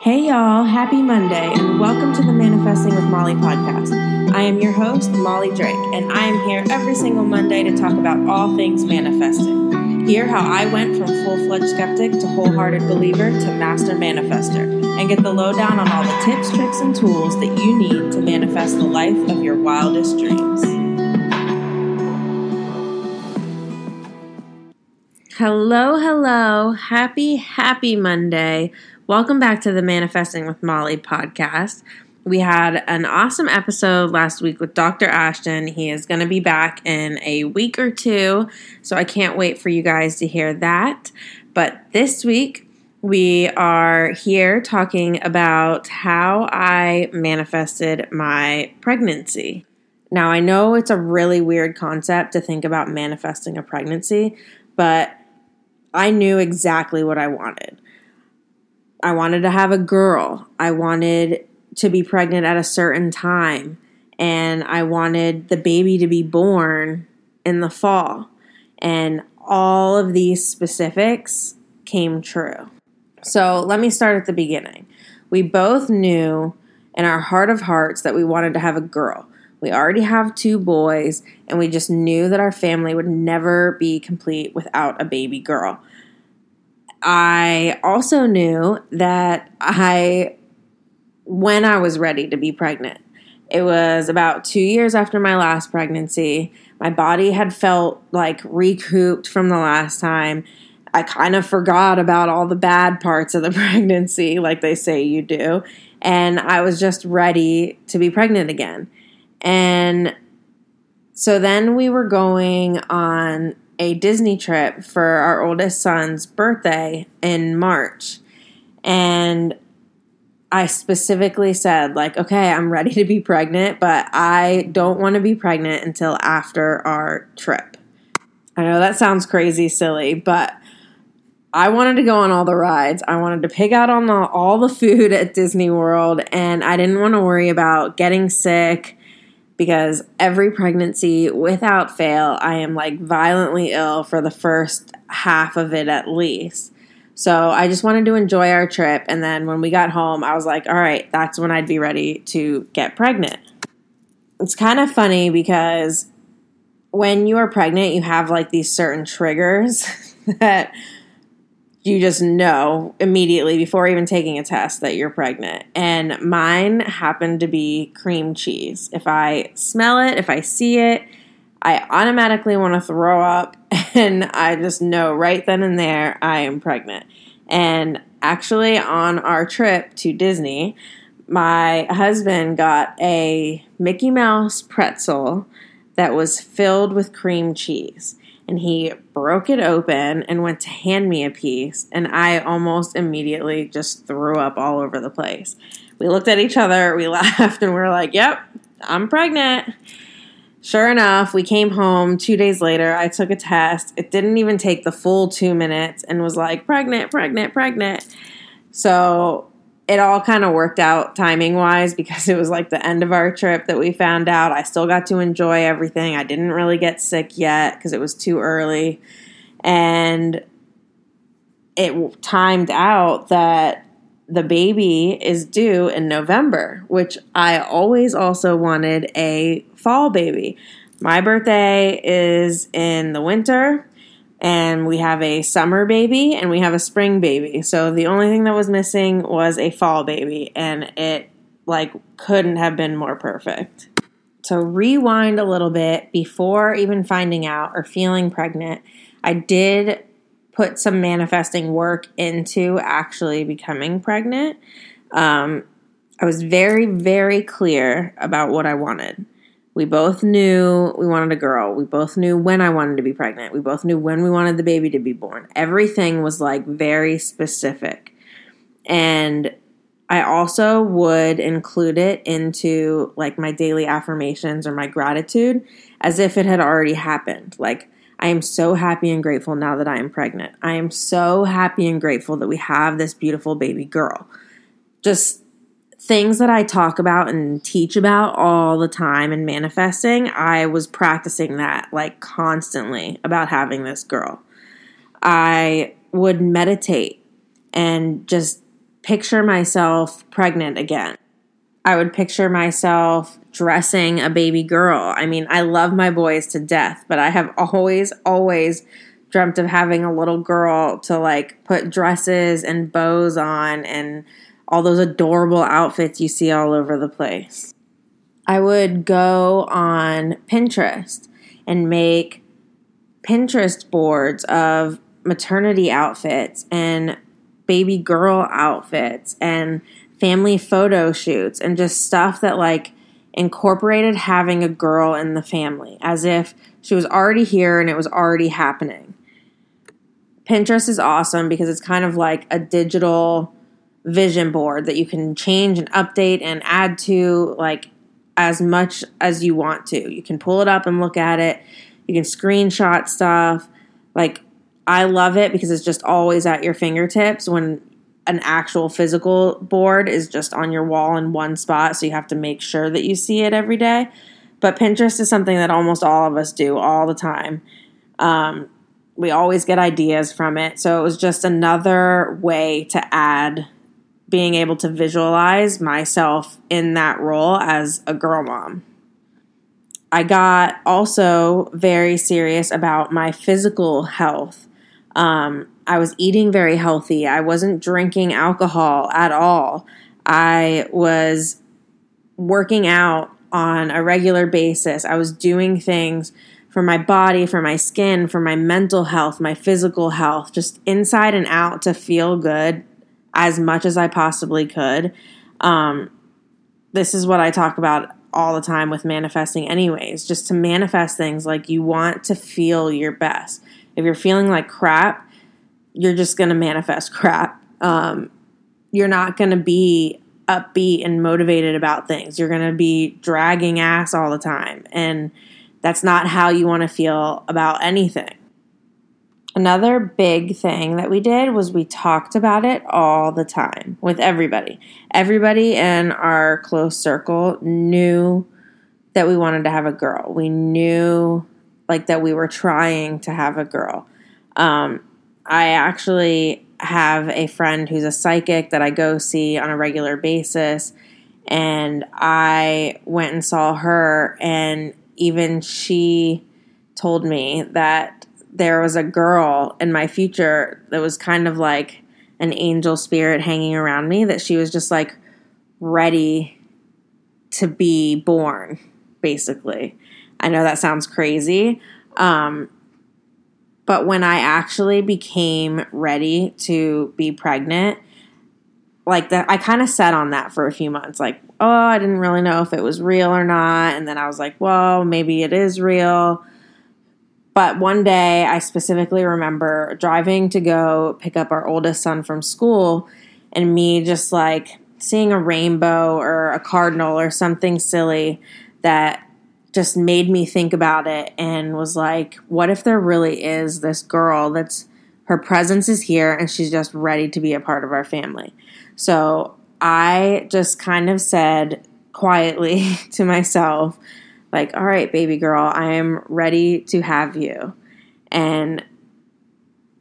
Hey, y'all, happy Monday, and welcome to the Manifesting with Molly podcast. I am your host, Molly Drake, and I am here every single Monday to talk about all things manifesting. Hear how I went from full fledged skeptic to wholehearted believer to master manifester, and get the lowdown on all the tips, tricks, and tools that you need to manifest the life of your wildest dreams. Hello, hello. Happy, happy Monday. Welcome back to the Manifesting with Molly podcast. We had an awesome episode last week with Dr. Ashton. He is going to be back in a week or two, so I can't wait for you guys to hear that. But this week, we are here talking about how I manifested my pregnancy. Now, I know it's a really weird concept to think about manifesting a pregnancy, but I knew exactly what I wanted. I wanted to have a girl. I wanted to be pregnant at a certain time. And I wanted the baby to be born in the fall. And all of these specifics came true. So let me start at the beginning. We both knew in our heart of hearts that we wanted to have a girl. We already have two boys, and we just knew that our family would never be complete without a baby girl. I also knew that I, when I was ready to be pregnant, it was about two years after my last pregnancy. My body had felt like recouped from the last time. I kind of forgot about all the bad parts of the pregnancy, like they say you do. And I was just ready to be pregnant again. And so then we were going on a Disney trip for our oldest son's birthday in March. And I specifically said, like, okay, I'm ready to be pregnant, but I don't want to be pregnant until after our trip. I know that sounds crazy silly, but I wanted to go on all the rides. I wanted to pick out on the, all the food at Disney World, and I didn't want to worry about getting sick because every pregnancy, without fail, I am like violently ill for the first half of it at least. So I just wanted to enjoy our trip. And then when we got home, I was like, all right, that's when I'd be ready to get pregnant. It's kind of funny because when you are pregnant, you have like these certain triggers that you just know immediately before even taking a test that you're pregnant. And mine happened to be cream cheese. If I smell it, if I see it, I automatically want to throw up, and I just know right then and there I am pregnant. And actually, on our trip to Disney, my husband got a Mickey Mouse pretzel that was filled with cream cheese and he broke it open and went to hand me a piece and I almost immediately just threw up all over the place. We looked at each other, we laughed and we were like, "Yep, I'm pregnant." Sure enough, we came home 2 days later. I took a test. It didn't even take the full 2 minutes and was like, "Pregnant, pregnant, pregnant." So, it all kind of worked out timing wise because it was like the end of our trip that we found out. I still got to enjoy everything. I didn't really get sick yet because it was too early. And it timed out that the baby is due in November, which I always also wanted a fall baby. My birthday is in the winter and we have a summer baby and we have a spring baby. So the only thing that was missing was a fall baby and it like couldn't have been more perfect. So rewind a little bit before even finding out or feeling pregnant, I did put some manifesting work into actually becoming pregnant. Um, I was very, very clear about what I wanted. We both knew we wanted a girl. We both knew when I wanted to be pregnant. We both knew when we wanted the baby to be born. Everything was like very specific. And I also would include it into like my daily affirmations or my gratitude as if it had already happened. Like, I am so happy and grateful now that I am pregnant. I am so happy and grateful that we have this beautiful baby girl. Just things that I talk about and teach about all the time and manifesting, I was practicing that like constantly about having this girl. I would meditate and just picture myself pregnant again. I would picture myself dressing a baby girl. I mean, I love my boys to death, but I have always, always dreamt of having a little girl to like put dresses and bows on and all those adorable outfits you see all over the place. I would go on Pinterest and make Pinterest boards of maternity outfits and baby girl outfits and family photo shoots and just stuff that like incorporated having a girl in the family as if she was already here and it was already happening. Pinterest is awesome because it's kind of like a digital vision board that you can change and update and add to like as much as you want to. You can pull it up and look at it. You can screenshot stuff. Like I love it because it's just always at your fingertips when an actual physical board is just on your wall in one spot, so you have to make sure that you see it every day. But Pinterest is something that almost all of us do all the time. Um, we always get ideas from it. So it was just another way to add being able to visualize myself in that role as a girl mom. I got also very serious about my physical health. Um, I was eating very healthy. I wasn't drinking alcohol at all. I was working out on a regular basis. I was doing things for my body, for my skin, for my mental health, my physical health, just inside and out to feel good as much as I possibly could. Um, this is what I talk about all the time with manifesting, anyways, just to manifest things like you want to feel your best. If you're feeling like crap, you're just going to manifest crap. Um, you're not going to be upbeat and motivated about things. You're going to be dragging ass all the time. And that's not how you want to feel about anything. Another big thing that we did was we talked about it all the time with everybody. Everybody in our close circle knew that we wanted to have a girl. We knew like that we were trying to have a girl. Um, I actually have a friend who's a psychic that I go see on a regular basis. And I went and saw her, and even she told me that there was a girl in my future that was kind of like an angel spirit hanging around me, that she was just like ready to be born, basically. I know that sounds crazy. Um, but when I actually became ready to be pregnant, like that, I kind of sat on that for a few months. Like, oh, I didn't really know if it was real or not. And then I was like, well, maybe it is real. But one day I specifically remember driving to go pick up our oldest son from school and me just like seeing a rainbow or a cardinal or something silly that just made me think about it and was like, what if there really is this girl that's her presence is here and she's just ready to be a part of our family? So I just kind of said quietly to myself, like, all right, baby girl, I am ready to have you. And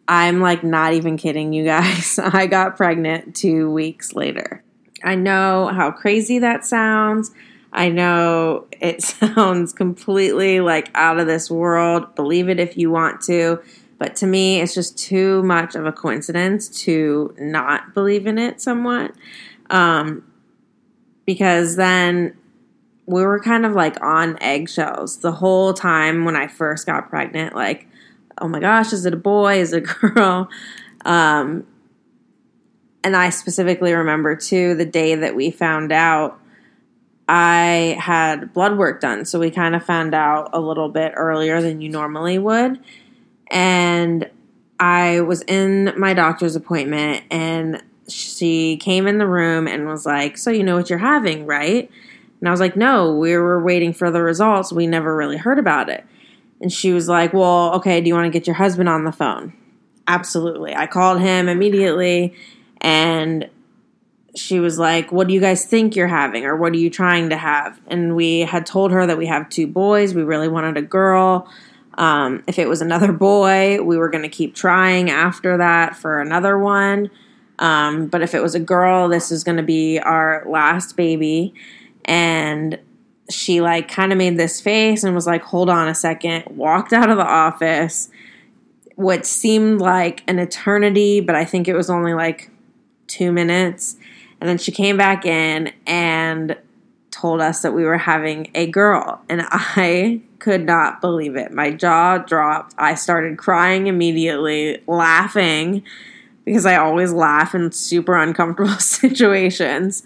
I'm like not even kidding you guys. I got pregnant two weeks later. I know how crazy that sounds. I know it sounds completely like out of this world. Believe it if you want to. But to me, it's just too much of a coincidence to not believe in it somewhat. Um, because then we were kind of like on eggshells the whole time when I first got pregnant. Like, oh my gosh, is it a boy? Is it a girl? Um, and I specifically remember too the day that we found out I had blood work done. So we kind of found out a little bit earlier than you normally would. And I was in my doctor's appointment and she came in the room and was like, So you know what you're having, right? And I was like, No, we were waiting for the results. We never really heard about it. And she was like, Well, okay, do you want to get your husband on the phone? Absolutely. I called him immediately and she was like, What do you guys think you're having? Or what are you trying to have? And we had told her that we have two boys. We really wanted a girl. Um, if it was another boy, we were going to keep trying after that for another one. Um, but if it was a girl, this is going to be our last baby. And she like kind of made this face and was like, hold on a second, walked out of the office, what seemed like an eternity, but I think it was only like two minutes. And then she came back in and told us that we were having a girl. And I could not believe it. My jaw dropped. I started crying immediately, laughing because I always laugh in super uncomfortable situations.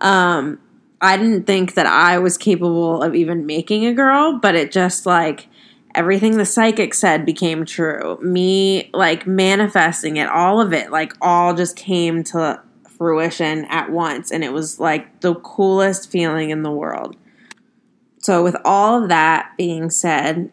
Um, I didn't think that I was capable of even making a girl, but it just like everything the psychic said became true. Me like manifesting it, all of it, like all just came to fruition at once. And it was like the coolest feeling in the world. So, with all of that being said,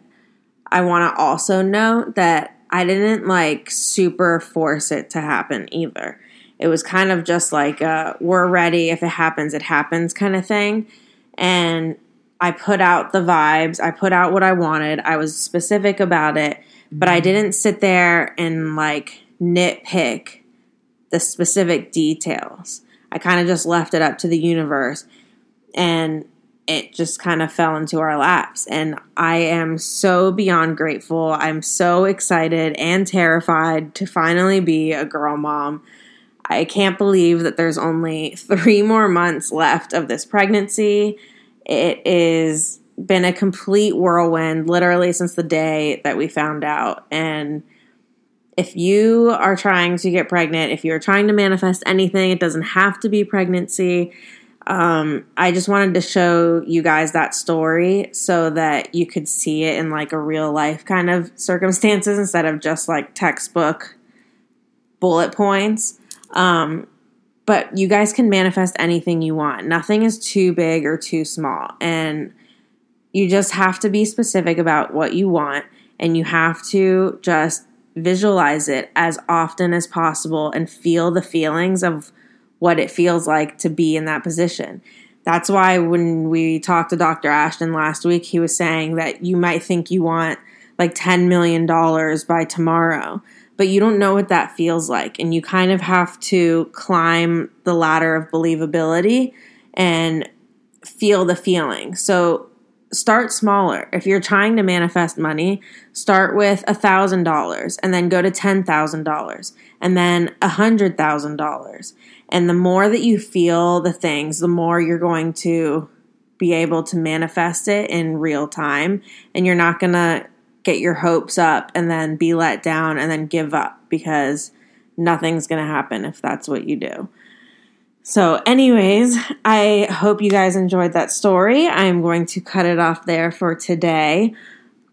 I want to also note that I didn't like super force it to happen either. It was kind of just like, we're ready. If it happens, it happens kind of thing. And I put out the vibes, I put out what I wanted. I was specific about it, but I mm-hmm. didn't sit there and like nitpick the specific details. I kind of just left it up to the universe and it just kind of fell into our laps. And I am so beyond grateful. I'm so excited and terrified to finally be a girl mom. I can't believe that there's only three more months left of this pregnancy. It is been a complete whirlwind literally since the day that we found out. And if you are trying to get pregnant, if you're trying to manifest anything, it doesn't have to be pregnancy. Um, I just wanted to show you guys that story so that you could see it in like a real life kind of circumstances instead of just like textbook bullet points. Um, but you guys can manifest anything you want. Nothing is too big or too small. And you just have to be specific about what you want and you have to just visualize it as often as possible and feel the feelings of what it feels like to be in that position. That's why when we talked to Dr. Ashton last week, he was saying that you might think you want like $10 million by tomorrow, but you don't know what that feels like. And you kind of have to climb the ladder of believability and feel the feeling. So start smaller. If you're trying to manifest money, start with a thousand dollars and then go to ten thousand dollars and then a hundred thousand dollars. And the more that you feel the things, the more you're going to be able to manifest it in real time. And you're not gonna get your hopes up and then be let down and then give up because nothing's gonna happen if that's what you do. So, anyways, I hope you guys enjoyed that story. I'm going to cut it off there for today.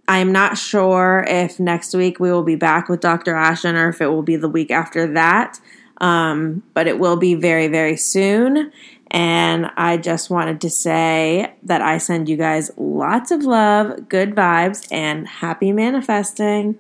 I'm not sure if next week we will be back with Dr. Ashton or if it will be the week after that, um, but it will be very, very soon. And I just wanted to say that I send you guys lots of love, good vibes, and happy manifesting.